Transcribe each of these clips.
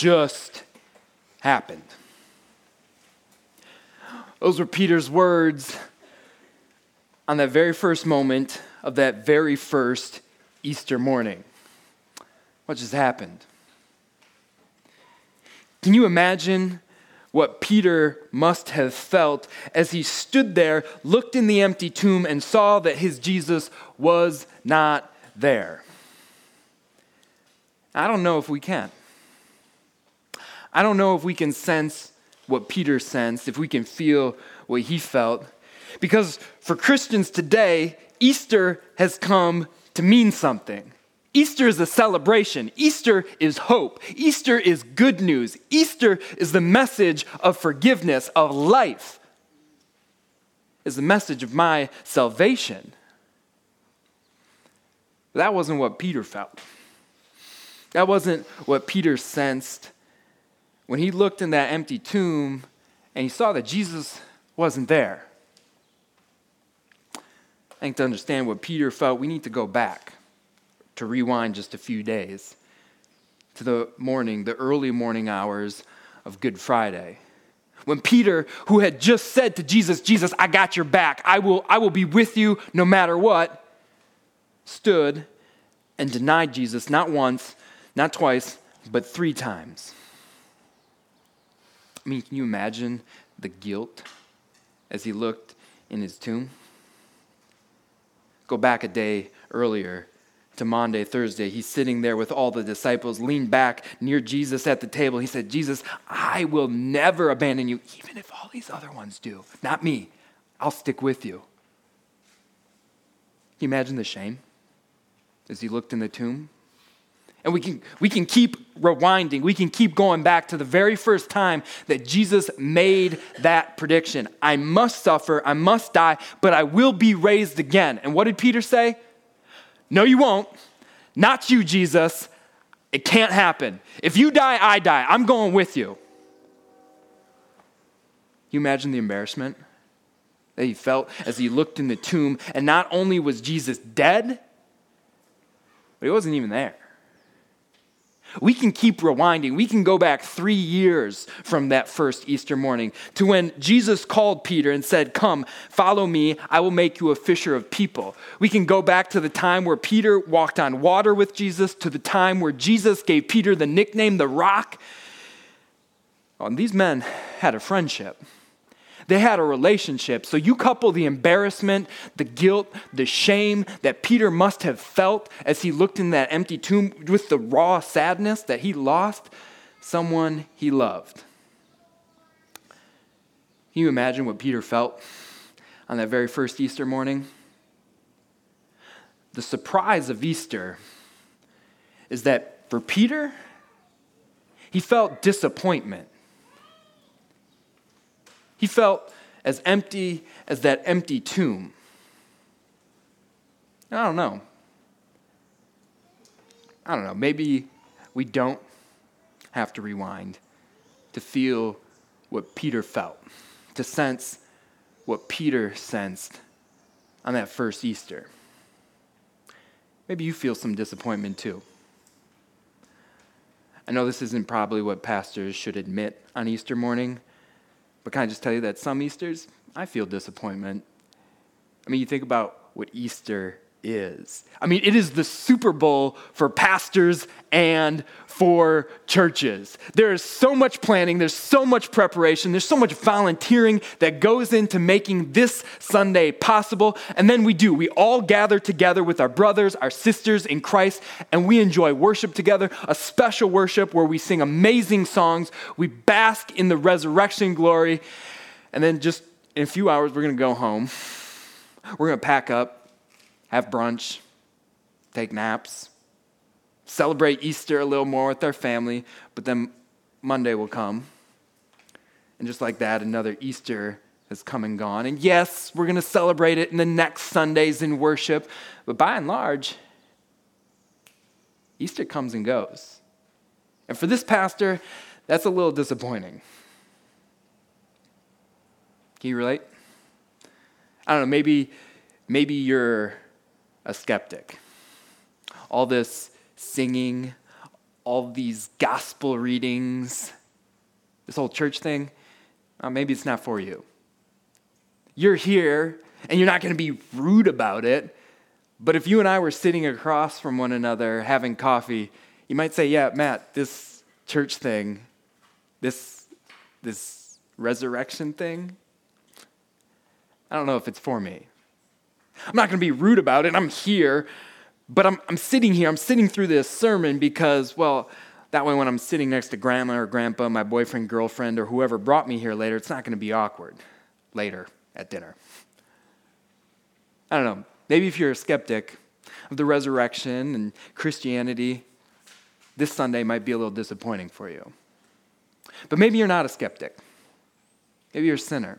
Just happened? Those were Peter's words on that very first moment of that very first Easter morning. What just happened? Can you imagine what Peter must have felt as he stood there, looked in the empty tomb, and saw that his Jesus was not there? I don't know if we can. I don't know if we can sense what Peter sensed, if we can feel what he felt. Because for Christians today, Easter has come to mean something. Easter is a celebration. Easter is hope. Easter is good news. Easter is the message of forgiveness, of life, is the message of my salvation. But that wasn't what Peter felt. That wasn't what Peter sensed when he looked in that empty tomb and he saw that Jesus wasn't there. I think to understand what Peter felt, we need to go back to rewind just a few days to the morning, the early morning hours of Good Friday. When Peter, who had just said to Jesus, Jesus, I got your back, I will, I will be with you no matter what, stood and denied Jesus not once, not twice, but three times. I mean, can you imagine the guilt as he looked in his tomb? Go back a day earlier to Maundy, Thursday. He's sitting there with all the disciples, leaned back near Jesus at the table. He said, Jesus, I will never abandon you, even if all these other ones do. Not me. I'll stick with you. Can you imagine the shame as he looked in the tomb? And we can, we can keep rewinding. We can keep going back to the very first time that Jesus made that prediction. I must suffer, I must die, but I will be raised again. And what did Peter say? No, you won't. Not you, Jesus. It can't happen. If you die, I die. I'm going with you. You imagine the embarrassment that he felt as he looked in the tomb, and not only was Jesus dead, but he wasn't even there. We can keep rewinding. We can go back three years from that first Easter morning to when Jesus called Peter and said, Come, follow me. I will make you a fisher of people. We can go back to the time where Peter walked on water with Jesus, to the time where Jesus gave Peter the nickname the rock. Well, and these men had a friendship. They had a relationship. So you couple the embarrassment, the guilt, the shame that Peter must have felt as he looked in that empty tomb with the raw sadness that he lost someone he loved. Can you imagine what Peter felt on that very first Easter morning? The surprise of Easter is that for Peter, he felt disappointment. He felt as empty as that empty tomb. I don't know. I don't know. Maybe we don't have to rewind to feel what Peter felt, to sense what Peter sensed on that first Easter. Maybe you feel some disappointment too. I know this isn't probably what pastors should admit on Easter morning, but can I just tell you that some Easters, I feel disappointment. I mean, you think about what Easter is. I mean, it is the Super Bowl for pastors and for churches. There is so much planning, there's so much preparation, there's so much volunteering that goes into making this Sunday possible. And then we do. We all gather together with our brothers, our sisters in Christ, and we enjoy worship together, a special worship where we sing amazing songs, we bask in the resurrection glory, and then just in a few hours, we're going to go home. We're going to pack up have brunch, take naps, celebrate Easter a little more with our family, but then Monday will come. And just like that, another Easter has come and gone. And yes, we're going to celebrate it in the next Sundays in worship, but by and large, Easter comes and goes. And for this pastor, that's a little disappointing. Can you relate? I don't know, maybe maybe you're a skeptic. All this singing, all these gospel readings, this whole church thing, uh, maybe it's not for you. You're here and you're not going to be rude about it. But if you and I were sitting across from one another having coffee, you might say, Yeah, Matt, this church thing, this, this resurrection thing, I don't know if it's for me. I'm not going to be rude about it. I'm here, but I'm, I'm sitting here. I'm sitting through this sermon because, well, that way when I'm sitting next to grandma or grandpa, my boyfriend, girlfriend, or whoever brought me here later, it's not going to be awkward later at dinner. I don't know. Maybe if you're a skeptic of the resurrection and Christianity, this Sunday might be a little disappointing for you. But maybe you're not a skeptic. Maybe you're a sinner.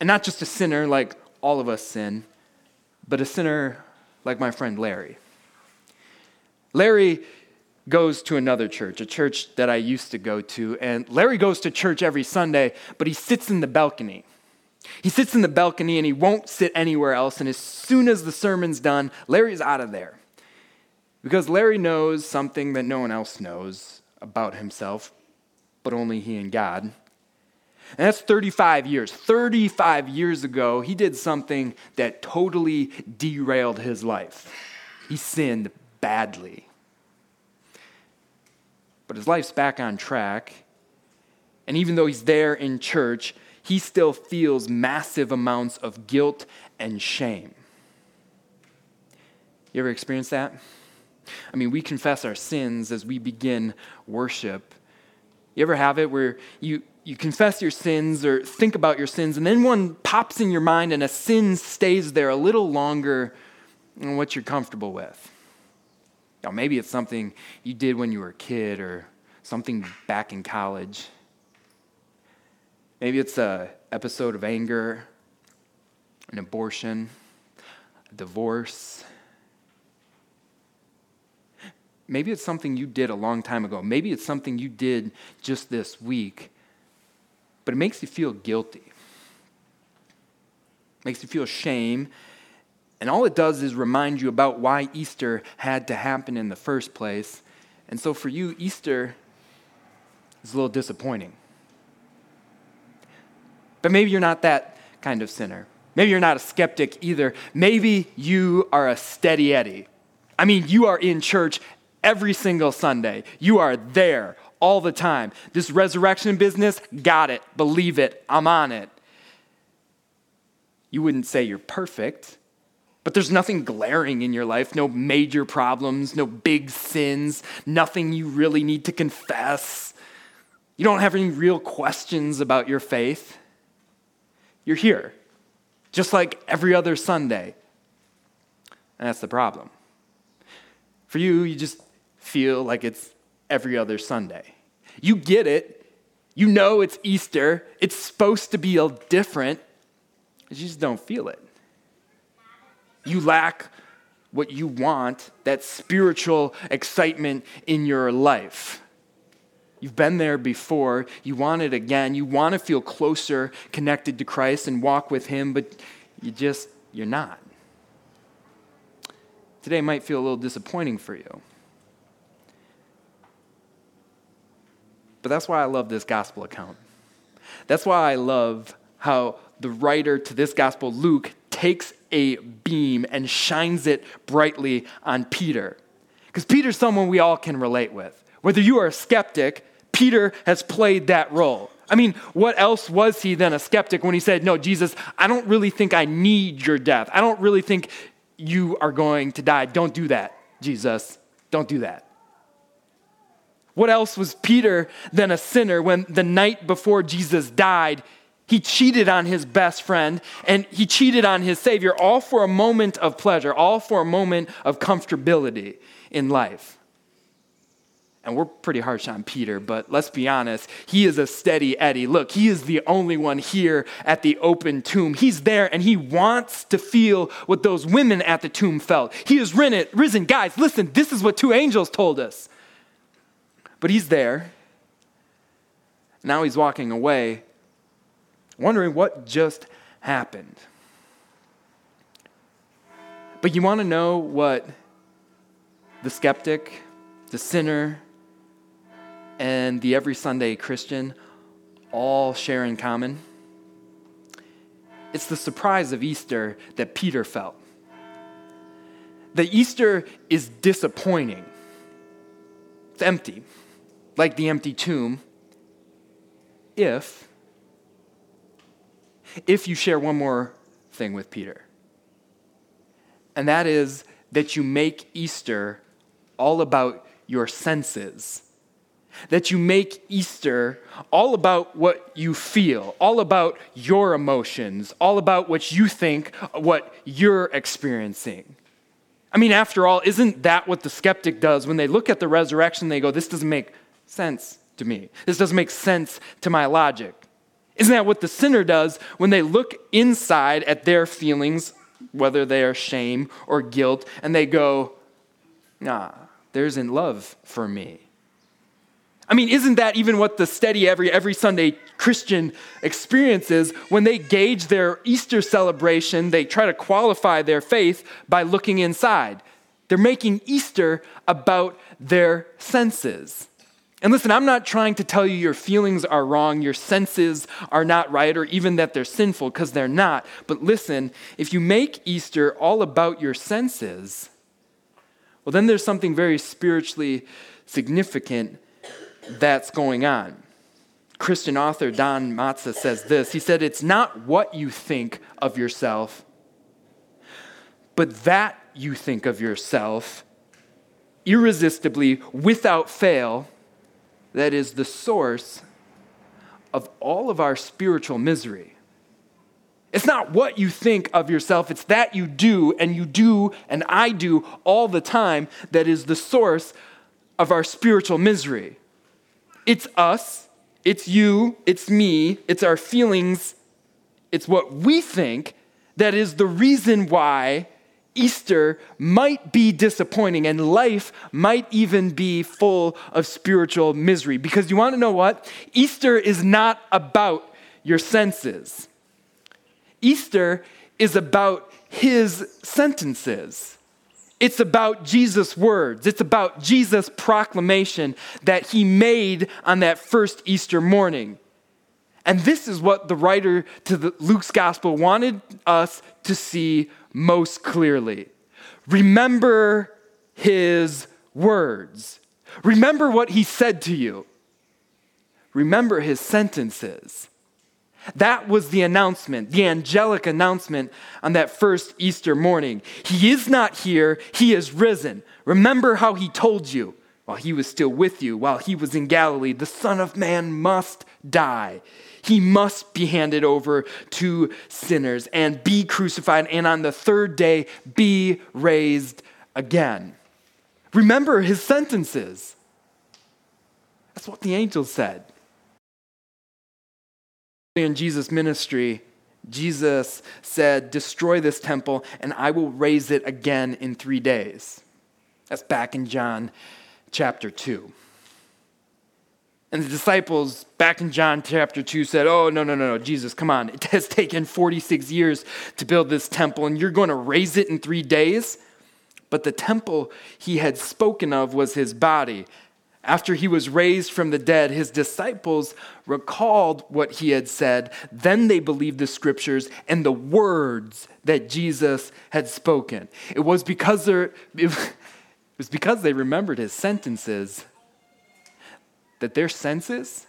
And not just a sinner like all of us sin, but a sinner like my friend Larry. Larry goes to another church, a church that I used to go to, and Larry goes to church every Sunday, but he sits in the balcony. He sits in the balcony and he won't sit anywhere else. And as soon as the sermon's done, Larry's out of there. Because Larry knows something that no one else knows about himself, but only he and God. And that's 35 years. 35 years ago, he did something that totally derailed his life. He sinned badly. But his life's back on track. And even though he's there in church, he still feels massive amounts of guilt and shame. You ever experienced that? I mean, we confess our sins as we begin worship. You ever have it where you, you confess your sins or think about your sins, and then one pops in your mind and a sin stays there a little longer than what you're comfortable with? Now, maybe it's something you did when you were a kid or something back in college. Maybe it's an episode of anger, an abortion, a divorce. Maybe it's something you did a long time ago. Maybe it's something you did just this week, but it makes you feel guilty. It makes you feel shame. And all it does is remind you about why Easter had to happen in the first place. And so for you, Easter is a little disappointing. But maybe you're not that kind of sinner. Maybe you're not a skeptic either. Maybe you are a steady Eddie. I mean, you are in church every single Sunday. You are there all the time. This resurrection business, got it. Believe it. I'm on it. You wouldn't say you're perfect, but there's nothing glaring in your life, no major problems, no big sins, nothing you really need to confess. You don't have any real questions about your faith. You're here, just like every other Sunday. And that's the problem. For you, you just feel like it's every other Sunday. You get it. You know it's Easter. It's supposed to be different. You just don't feel it. You lack what you want, that spiritual excitement in your life. You've been there before. You want it again. You want to feel closer connected to Christ and walk with Him, but you just, you're not. Today might feel a little disappointing for you. But that's why I love this gospel account. That's why I love how the writer to this gospel, Luke, takes a beam and shines it brightly on Peter. Because Peter's someone we all can relate with. Whether you are a skeptic Peter has played that role. I mean, what else was he than a skeptic when he said, No, Jesus, I don't really think I need your death. I don't really think you are going to die. Don't do that, Jesus. Don't do that. What else was Peter than a sinner when the night before Jesus died, he cheated on his best friend and he cheated on his Savior, all for a moment of pleasure, all for a moment of comfortability in life? and we're pretty harsh on Peter, but let's be honest, he is a steady Eddie. Look, he is the only one here at the open tomb. He's there and he wants to feel what those women at the tomb felt. He is risen. Guys, listen, this is what two angels told us. But he's there. Now he's walking away, wondering what just happened. But you want to know what the skeptic the sinner, and the every Sunday Christian all share in common? It's the surprise of Easter that Peter felt. The Easter is disappointing. It's empty, like the empty tomb, if if you share one more thing with Peter. And that is that you make Easter all about your senses. That you make Easter all about what you feel, all about your emotions, all about what you think, what you're experiencing. I mean, after all, isn't that what the skeptic does when they look at the resurrection? They go, This doesn't make sense to me. This doesn't make sense to my logic. Isn't that what the sinner does when they look inside at their feelings, whether they are shame or guilt, and they go, Nah, there isn't love for me. I mean, isn't that even what the steady every, every Sunday Christian experiences when they gauge their Easter celebration? They try to qualify their faith by looking inside. They're making Easter about their senses. And listen, I'm not trying to tell you your feelings are wrong, your senses are not right, or even that they're sinful, because they're not. But listen, if you make Easter all about your senses, well, then there's something very spiritually significant that's going on. Christian author Don Matzat says this. He said, It's not what you think of yourself, but that you think of yourself irresistibly, without fail, that is the source of all of our spiritual misery. It's not what you think of yourself, it's that you do, and you do, and I do all the time, that is the source of our spiritual misery. It's us, it's you, it's me, it's our feelings, it's what we think that is the reason why Easter might be disappointing and life might even be full of spiritual misery. Because you want to know what? Easter is not about your senses, Easter is about his sentences. It's about Jesus' words. It's about Jesus' proclamation that he made on that first Easter morning. And this is what the writer to the Luke's gospel wanted us to see most clearly. Remember his words. Remember what he said to you. Remember his sentences. That was the announcement, the angelic announcement on that first Easter morning. He is not here, he is risen. Remember how he told you while he was still with you, while he was in Galilee, the Son of Man must die. He must be handed over to sinners and be crucified, and on the third day be raised again. Remember his sentences. That's what the angel said. In Jesus' ministry, Jesus said, Destroy this temple, and I will raise it again in three days. That's back in John chapter 2. And the disciples back in John chapter 2 said, Oh, no, no, no, no, Jesus, come on. It has taken 46 years to build this temple, and you're going to raise it in three days? But the temple he had spoken of was his body. After he was raised from the dead, his disciples recalled what he had said. Then they believed the scriptures and the words that Jesus had spoken. It was because, it was because they remembered his sentences that their senses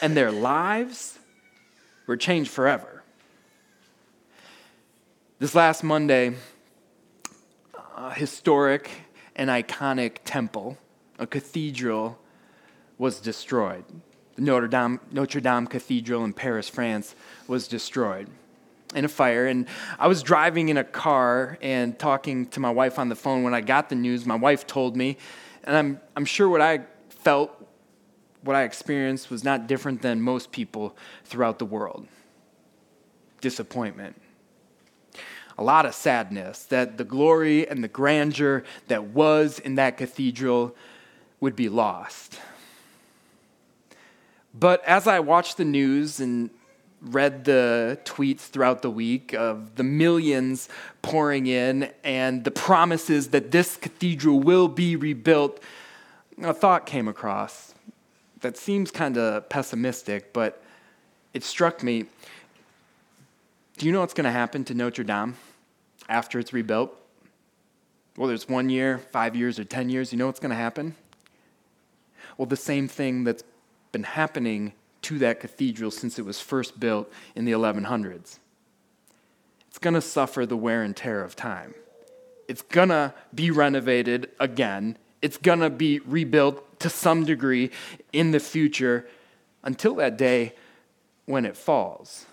and their lives were changed forever. This last Monday, a historic and iconic temple a cathedral was destroyed. The Notre Dame, Notre Dame Cathedral in Paris, France, was destroyed in a fire. And I was driving in a car and talking to my wife on the phone when I got the news. My wife told me, and I'm, I'm sure what I felt, what I experienced, was not different than most people throughout the world. Disappointment. A lot of sadness that the glory and the grandeur that was in that cathedral would be lost. But as I watched the news and read the tweets throughout the week of the millions pouring in and the promises that this cathedral will be rebuilt, a thought came across that seems kind of pessimistic, but it struck me. Do you know what's going to happen to Notre Dame after it's rebuilt? Whether it's one year, five years, or 10 years, you know what's going to happen? Well, the same thing that's been happening to that cathedral since it was first built in the 1100s. It's going to suffer the wear and tear of time. It's going to be renovated again. It's going to be rebuilt to some degree in the future until that day when it falls.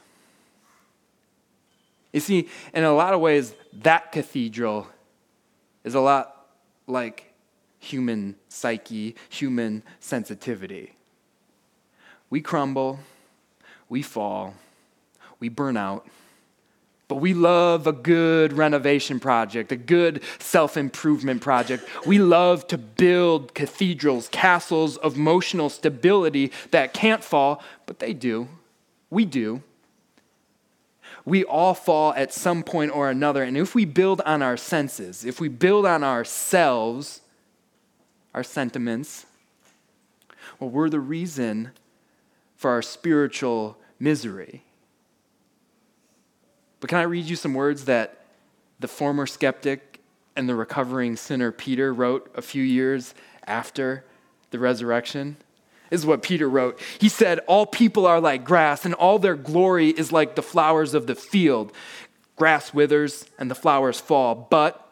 You see, in a lot of ways, that cathedral is a lot like human psyche, human sensitivity. We crumble, we fall, we burn out, but we love a good renovation project, a good self improvement project. We love to build cathedrals, castles of emotional stability that can't fall, but they do. We do. We all fall at some point or another. And if we build on our senses, if we build on ourselves, our sentiments, well, we're the reason for our spiritual misery. But can I read you some words that the former skeptic and the recovering sinner Peter wrote a few years after the resurrection? This is what Peter wrote. He said, All people are like grass, and all their glory is like the flowers of the field. Grass withers and the flowers fall, but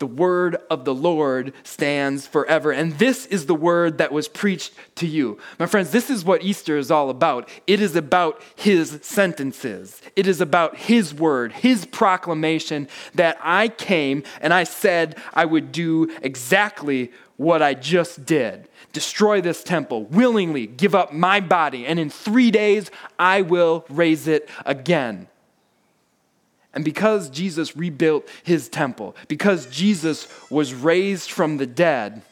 the word of the Lord stands forever. And this is the word that was preached to you. My friends, this is what Easter is all about. It is about his sentences, it is about his word, his proclamation that I came and I said I would do exactly what I just did destroy this temple, willingly give up my body, and in three days I will raise it again. And because Jesus rebuilt his temple, because Jesus was raised from the dead,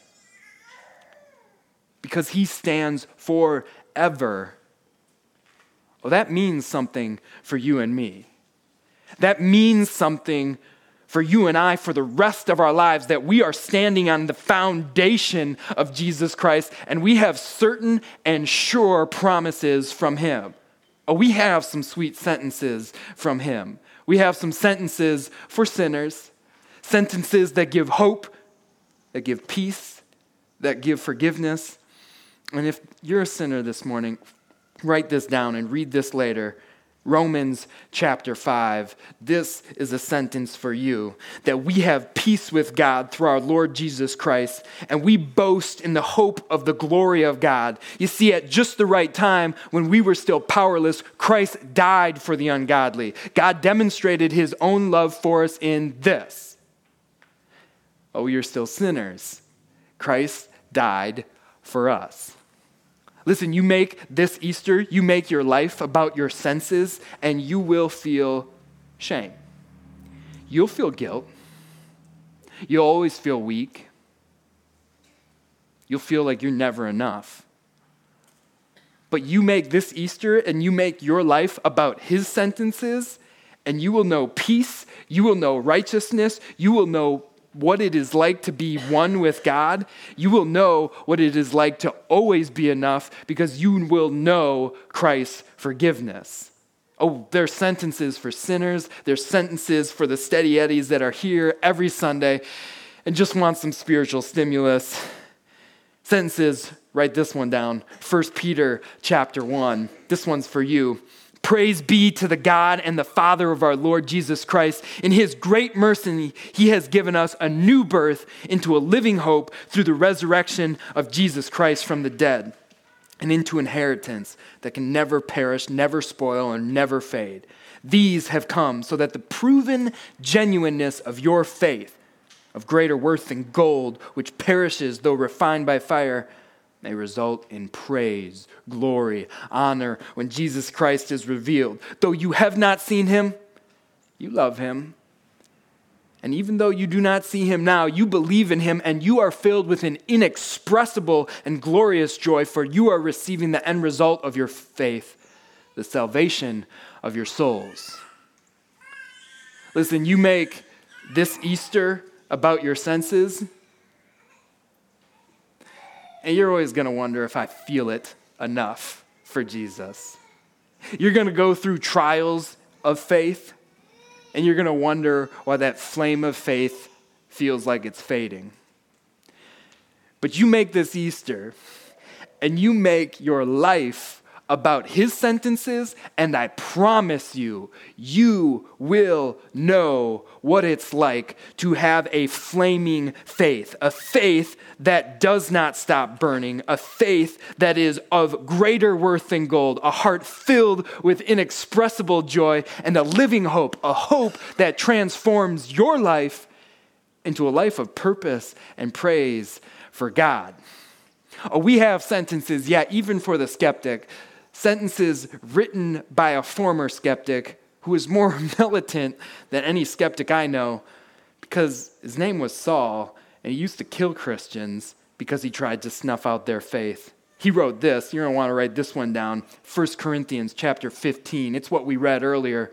because he stands forever, well, that means something for you and me. That means something for you and I for the rest of our lives that we are standing on the foundation of Jesus Christ and we have certain and sure promises from him. Oh, we have some sweet sentences from him. We have some sentences for sinners, sentences that give hope, that give peace, that give forgiveness. And if you're a sinner this morning, write this down and read this later. Romans chapter 5. This is a sentence for you that we have peace with God through our Lord Jesus Christ, and we boast in the hope of the glory of God. You see, at just the right time, when we were still powerless, Christ died for the ungodly. God demonstrated his own love for us in this. Oh, you're still sinners. Christ died for us. Listen, you make this Easter, you make your life about your senses, and you will feel shame. You'll feel guilt. You'll always feel weak. You'll feel like you're never enough. But you make this Easter and you make your life about His sentences, and you will know peace, you will know righteousness, you will know what it is like to be one with God, you will know what it is like to always be enough because you will know Christ's forgiveness. Oh, there's sentences for sinners, there's sentences for the steady eddies that are here every Sunday and just want some spiritual stimulus. Sentences, write this one down. 1 Peter chapter 1. This one's for you. Praise be to the God and the Father of our Lord Jesus Christ. In his great mercy, he has given us a new birth into a living hope through the resurrection of Jesus Christ from the dead and into inheritance that can never perish, never spoil, and never fade. These have come so that the proven genuineness of your faith, of greater worth than gold, which perishes though refined by fire, may result in praise, glory, honor when Jesus Christ is revealed. Though you have not seen him, you love him. And even though you do not see him now, you believe in him and you are filled with an inexpressible and glorious joy, for you are receiving the end result of your faith, the salvation of your souls. Listen, you make this Easter about your senses And you're always going to wonder if I feel it enough for Jesus. You're going to go through trials of faith, and you're going to wonder why that flame of faith feels like it's fading. But you make this Easter, and you make your life about his sentences, and I promise you, you will know what it's like to have a flaming faith, a faith that does not stop burning, a faith that is of greater worth than gold, a heart filled with inexpressible joy, and a living hope, a hope that transforms your life into a life of purpose and praise for God. Oh, we have sentences, yeah, even for the skeptic, sentences written by a former skeptic who is more militant than any skeptic I know because his name was Saul and he used to kill Christians because he tried to snuff out their faith. He wrote this. You're going to want to write this one down. 1 Corinthians chapter 15. It's what we read earlier.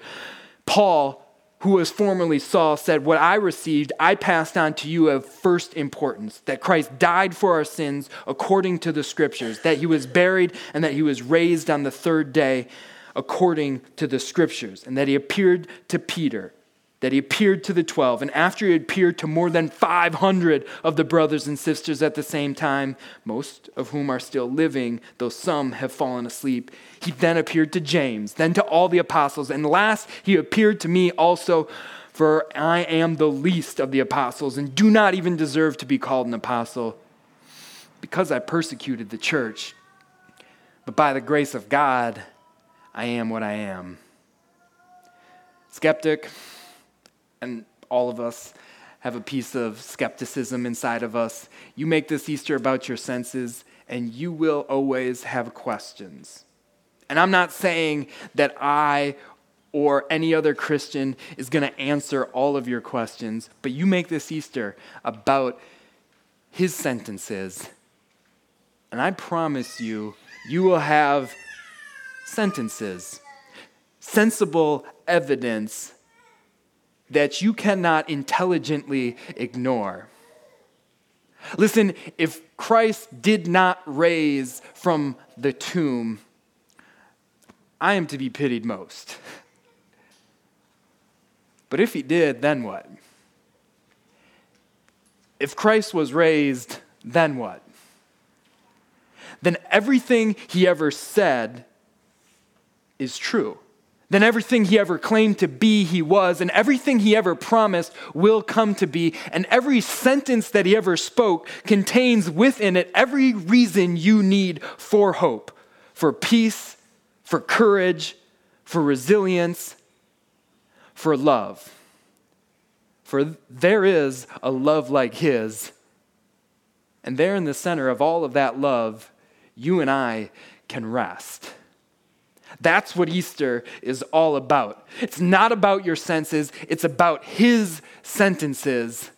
Paul who was formerly Saul, said, What I received, I passed on to you of first importance that Christ died for our sins according to the scriptures, that he was buried, and that he was raised on the third day according to the scriptures, and that he appeared to Peter that he appeared to the 12, and after he appeared to more than 500 of the brothers and sisters at the same time, most of whom are still living, though some have fallen asleep, he then appeared to James, then to all the apostles, and last he appeared to me also, for I am the least of the apostles, and do not even deserve to be called an apostle, because I persecuted the church. But by the grace of God, I am what I am. Skeptic, and all of us have a piece of skepticism inside of us. You make this Easter about your senses, and you will always have questions. And I'm not saying that I or any other Christian is going to answer all of your questions, but you make this Easter about his sentences. And I promise you, you will have sentences, sensible evidence that you cannot intelligently ignore. Listen, if Christ did not raise from the tomb, I am to be pitied most. But if he did, then what? If Christ was raised, then what? Then everything he ever said is true then everything he ever claimed to be, he was, and everything he ever promised will come to be, and every sentence that he ever spoke contains within it every reason you need for hope, for peace, for courage, for resilience, for love. For there is a love like his, and there in the center of all of that love, you and I can rest. That's what Easter is all about. It's not about your senses, it's about His sentences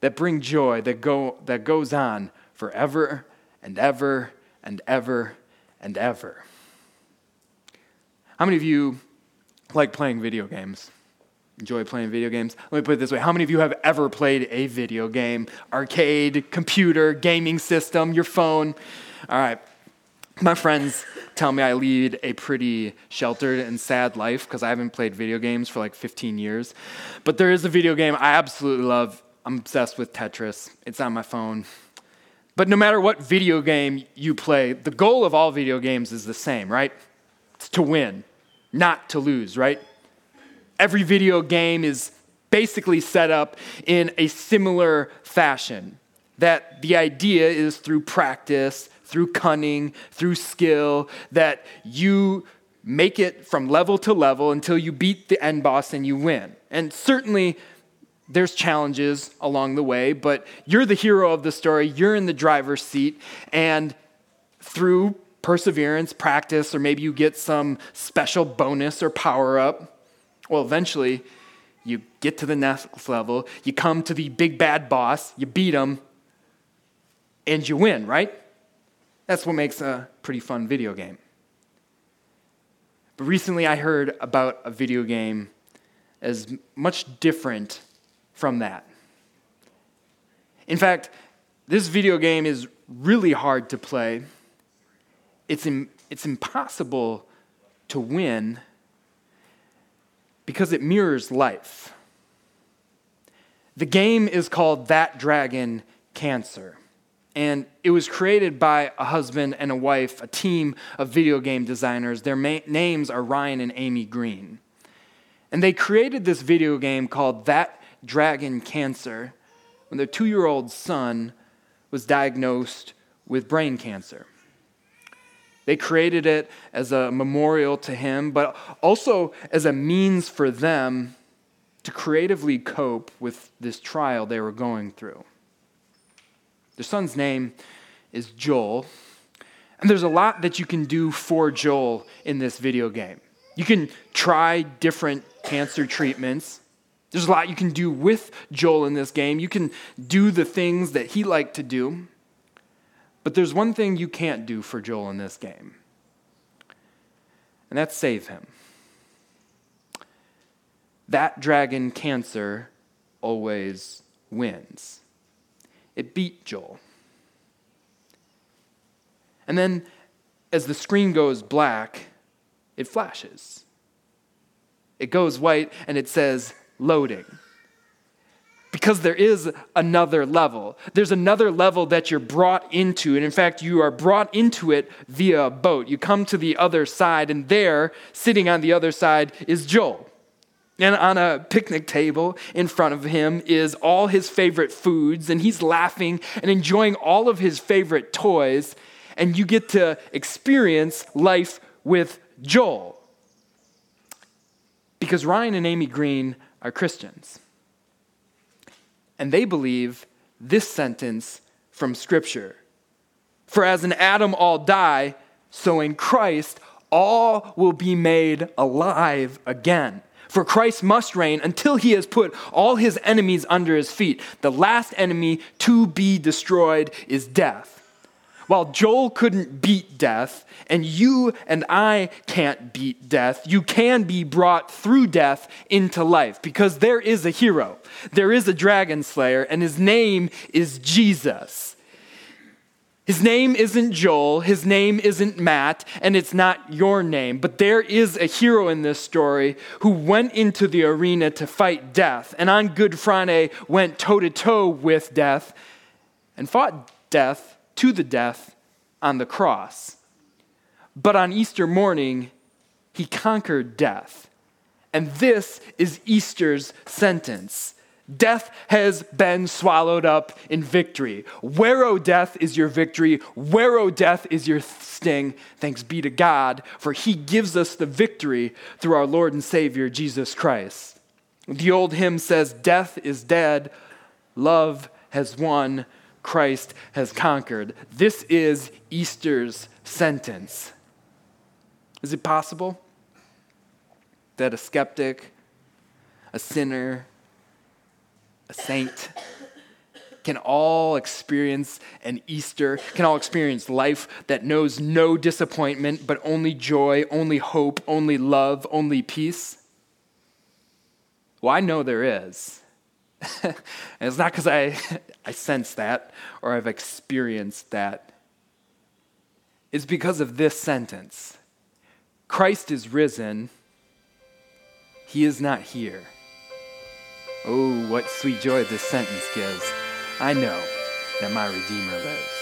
that bring joy, that, go, that goes on forever and ever and ever and ever. How many of you like playing video games? Enjoy playing video games? Let me put it this way How many of you have ever played a video game? Arcade, computer, gaming system, your phone? All right. My friends tell me I lead a pretty sheltered and sad life because I haven't played video games for like 15 years. But there is a video game I absolutely love. I'm obsessed with Tetris, it's on my phone. But no matter what video game you play, the goal of all video games is the same, right? It's to win, not to lose, right? Every video game is basically set up in a similar fashion. That the idea is through practice, through cunning, through skill, that you make it from level to level until you beat the end boss and you win. And certainly, there's challenges along the way, but you're the hero of the story. You're in the driver's seat. And through perseverance, practice, or maybe you get some special bonus or power up, well, eventually you get to the next level. You come to the big bad boss, you beat him, and you win, right? That's what makes a pretty fun video game. But recently I heard about a video game as much different from that. In fact, this video game is really hard to play. It's, Im- it's impossible to win because it mirrors life. The game is called That Dragon Cancer. And it was created by a husband and a wife, a team of video game designers. Their ma- names are Ryan and Amy Green. And they created this video game called That Dragon Cancer when their two year old son was diagnosed with brain cancer. They created it as a memorial to him, but also as a means for them to creatively cope with this trial they were going through. Their son's name is Joel. And there's a lot that you can do for Joel in this video game. You can try different cancer treatments. There's a lot you can do with Joel in this game. You can do the things that he liked to do. But there's one thing you can't do for Joel in this game, and that's save him. That dragon cancer always wins. It beat Joel. And then, as the screen goes black, it flashes. It goes white and it says loading. Because there is another level. There's another level that you're brought into. And in fact, you are brought into it via a boat. You come to the other side, and there, sitting on the other side, is Joel. And on a picnic table in front of him is all his favorite foods, and he's laughing and enjoying all of his favorite toys. And you get to experience life with Joel. Because Ryan and Amy Green are Christians. And they believe this sentence from Scripture For as in Adam all die, so in Christ all will be made alive again. For Christ must reign until he has put all his enemies under his feet. The last enemy to be destroyed is death. While Joel couldn't beat death, and you and I can't beat death, you can be brought through death into life because there is a hero. There is a dragon slayer, and his name is Jesus. His name isn't Joel, his name isn't Matt, and it's not your name. But there is a hero in this story who went into the arena to fight death, and on Good Friday went toe to toe with death and fought death to the death on the cross. But on Easter morning, he conquered death. And this is Easter's sentence Death has been swallowed up in victory. Where, O death, is your victory? Where, O death, is your sting? Thanks be to God, for he gives us the victory through our Lord and Savior, Jesus Christ. The old hymn says, Death is dead, love has won, Christ has conquered. This is Easter's sentence. Is it possible that a skeptic, a sinner, a saint, can all experience an Easter, can all experience life that knows no disappointment, but only joy, only hope, only love, only peace? Well, I know there is. and it's not because I, I sense that or I've experienced that. It's because of this sentence Christ is risen, he is not here. Oh, what sweet joy this sentence gives. I know that my Redeemer lives.